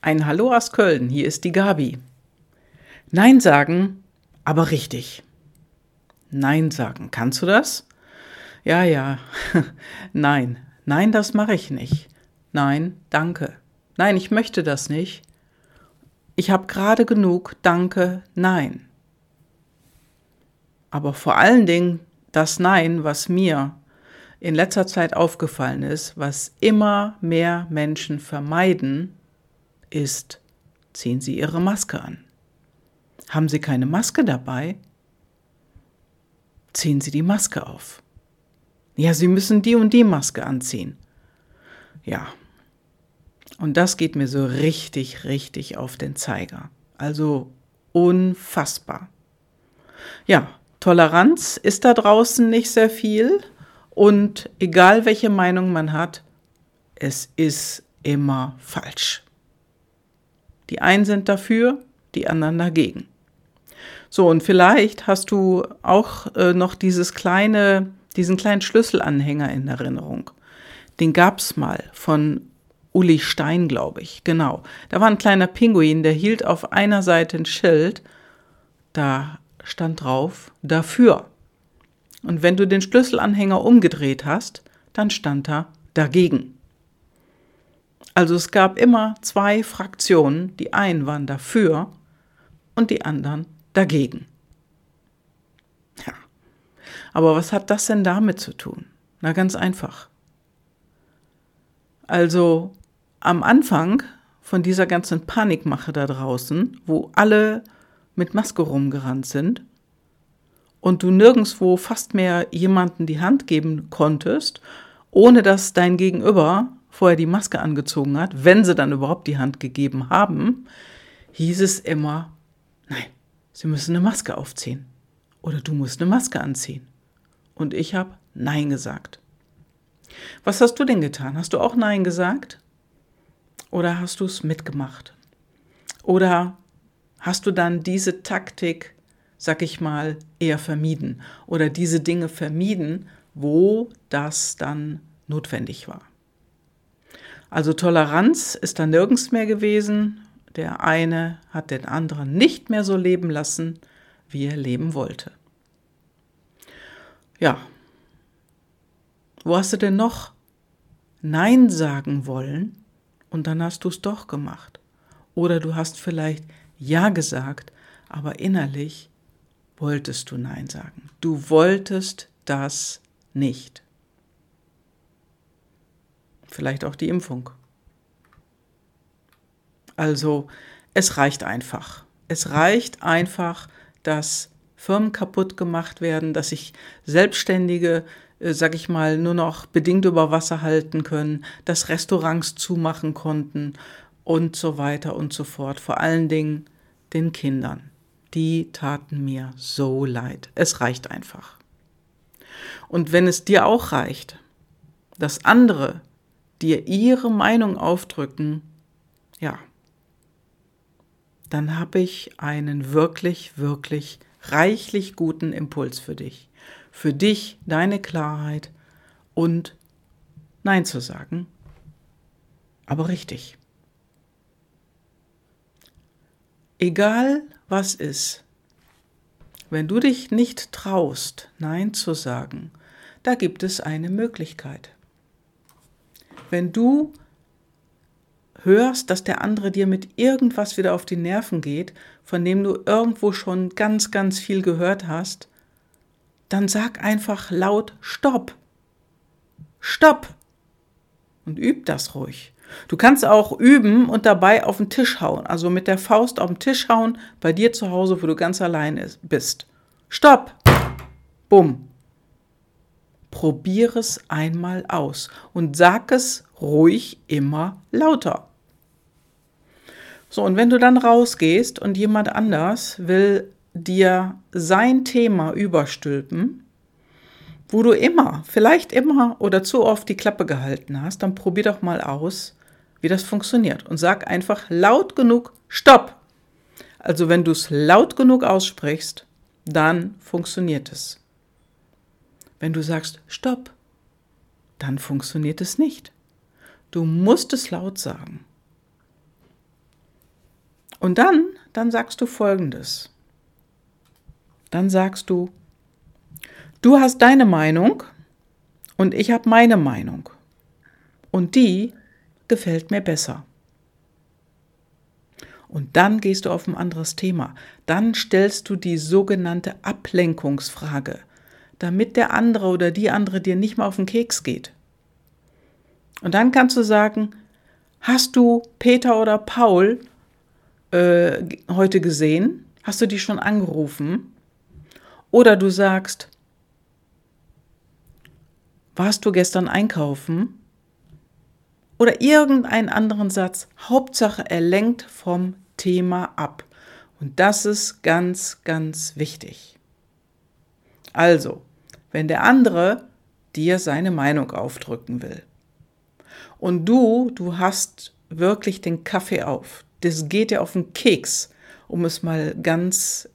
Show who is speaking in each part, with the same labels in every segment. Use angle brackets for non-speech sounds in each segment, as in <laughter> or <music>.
Speaker 1: Ein Hallo aus Köln, hier ist die Gabi. Nein sagen, aber richtig. Nein sagen, kannst du das? Ja, ja. <laughs> Nein, nein, das mache ich nicht. Nein, danke. Nein, ich möchte das nicht. Ich habe gerade genug, danke, nein. Aber vor allen Dingen das Nein, was mir in letzter Zeit aufgefallen ist, was immer mehr Menschen vermeiden, ist, ziehen Sie Ihre Maske an. Haben Sie keine Maske dabei? Ziehen Sie die Maske auf. Ja, Sie müssen die und die Maske anziehen. Ja. Und das geht mir so richtig, richtig auf den Zeiger. Also unfassbar. Ja, Toleranz ist da draußen nicht sehr viel und egal welche Meinung man hat, es ist immer falsch. Die einen sind dafür, die anderen dagegen. So, und vielleicht hast du auch äh, noch dieses kleine, diesen kleinen Schlüsselanhänger in Erinnerung. Den gab's mal von Uli Stein, glaube ich. Genau. Da war ein kleiner Pinguin, der hielt auf einer Seite ein Schild. Da stand drauf dafür. Und wenn du den Schlüsselanhänger umgedreht hast, dann stand da dagegen. Also es gab immer zwei Fraktionen, die einen waren dafür und die anderen dagegen. Ja. Aber was hat das denn damit zu tun? Na ganz einfach. Also am Anfang von dieser ganzen Panikmache da draußen, wo alle mit Maske rumgerannt sind und du nirgendwo fast mehr jemanden die Hand geben konntest, ohne dass dein Gegenüber vorher die Maske angezogen hat, wenn sie dann überhaupt die Hand gegeben haben, hieß es immer, nein, sie müssen eine Maske aufziehen oder du musst eine Maske anziehen. Und ich habe Nein gesagt. Was hast du denn getan? Hast du auch Nein gesagt? Oder hast du es mitgemacht? Oder hast du dann diese Taktik, sag ich mal, eher vermieden oder diese Dinge vermieden, wo das dann notwendig war? Also Toleranz ist da nirgends mehr gewesen. Der eine hat den anderen nicht mehr so leben lassen, wie er leben wollte. Ja. Wo hast du denn noch Nein sagen wollen und dann hast du es doch gemacht? Oder du hast vielleicht Ja gesagt, aber innerlich wolltest du Nein sagen. Du wolltest das nicht. Vielleicht auch die Impfung. Also es reicht einfach. Es reicht einfach, dass Firmen kaputt gemacht werden, dass sich Selbstständige, äh, sag ich mal, nur noch bedingt über Wasser halten können, dass Restaurants zumachen konnten und so weiter und so fort. Vor allen Dingen den Kindern. Die taten mir so leid. Es reicht einfach. Und wenn es dir auch reicht, dass andere dir ihre Meinung aufdrücken, ja, dann habe ich einen wirklich, wirklich reichlich guten Impuls für dich. Für dich, deine Klarheit und Nein zu sagen, aber richtig. Egal was ist, wenn du dich nicht traust, Nein zu sagen, da gibt es eine Möglichkeit wenn du hörst, dass der andere dir mit irgendwas wieder auf die Nerven geht, von dem du irgendwo schon ganz, ganz viel gehört hast, dann sag einfach laut Stopp. Stopp. Und üb das ruhig. Du kannst auch üben und dabei auf den Tisch hauen, also mit der Faust auf den Tisch hauen, bei dir zu Hause, wo du ganz allein bist. Stopp. Bumm. Probier es einmal aus und sag es ruhig immer lauter. So, und wenn du dann rausgehst und jemand anders will dir sein Thema überstülpen, wo du immer, vielleicht immer oder zu oft die Klappe gehalten hast, dann probier doch mal aus, wie das funktioniert und sag einfach laut genug Stopp. Also wenn du es laut genug aussprichst, dann funktioniert es. Wenn du sagst Stopp, dann funktioniert es nicht. Du musst es laut sagen. Und dann, dann sagst du Folgendes. Dann sagst du, du hast deine Meinung und ich habe meine Meinung. Und die gefällt mir besser. Und dann gehst du auf ein anderes Thema. Dann stellst du die sogenannte Ablenkungsfrage, damit der andere oder die andere dir nicht mehr auf den Keks geht. Und dann kannst du sagen, hast du Peter oder Paul äh, heute gesehen? Hast du die schon angerufen? Oder du sagst, warst du gestern einkaufen? oder irgendeinen anderen Satz. Hauptsache, er lenkt vom Thema ab. Und das ist ganz, ganz wichtig. Also, wenn der andere dir seine Meinung aufdrücken will und du, du hast wirklich den Kaffee auf, das geht dir auf den Keks, um es mal ganz,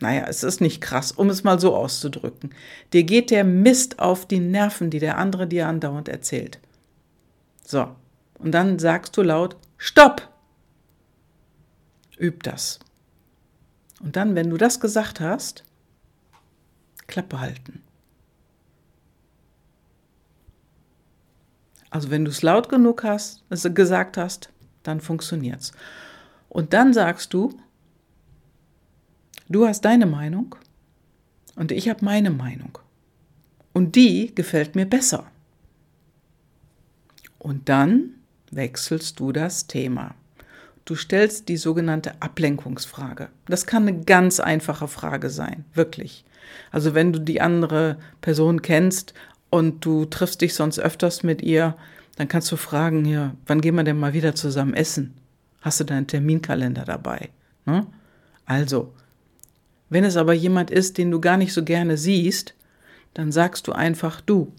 Speaker 1: naja, es ist nicht krass, um es mal so auszudrücken. Dir geht der Mist auf die Nerven, die der andere dir andauernd erzählt. So, und dann sagst du laut, Stopp! Üb das. Und dann, wenn du das gesagt hast, Klappe halten. Also wenn du es laut genug hast, gesagt hast, dann funktioniert's. Und dann sagst du, du hast deine Meinung und ich habe meine Meinung. Und die gefällt mir besser. Und dann wechselst du das Thema. Du stellst die sogenannte Ablenkungsfrage. Das kann eine ganz einfache Frage sein, wirklich. Also wenn du die andere Person kennst und du triffst dich sonst öfters mit ihr, dann kannst du fragen, ja, wann gehen wir denn mal wieder zusammen essen? Hast du deinen Terminkalender dabei? Ne? Also, wenn es aber jemand ist, den du gar nicht so gerne siehst, dann sagst du einfach du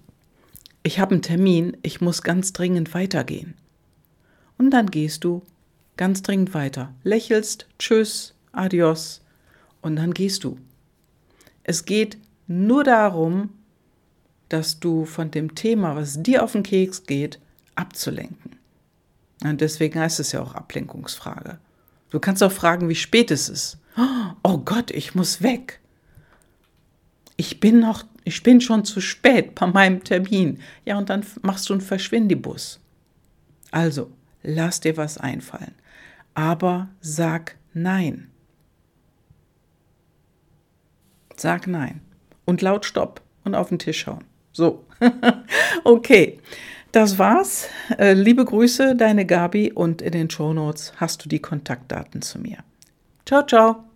Speaker 1: ich habe einen Termin, ich muss ganz dringend weitergehen. Und dann gehst du ganz dringend weiter, lächelst, tschüss, adios, und dann gehst du. Es geht nur darum, dass du von dem Thema, was dir auf den Keks geht, abzulenken. Und deswegen heißt es ja auch Ablenkungsfrage. Du kannst auch fragen, wie spät es ist. Oh Gott, ich muss weg. Ich bin noch ich bin schon zu spät bei meinem Termin. Ja, und dann machst du einen Verschwindibus. Also, lass dir was einfallen. Aber sag Nein. Sag Nein. Und laut Stopp und auf den Tisch schauen. So. <laughs> okay. Das war's. Äh, liebe Grüße, deine Gabi und in den Show Notes hast du die Kontaktdaten zu mir. Ciao, ciao.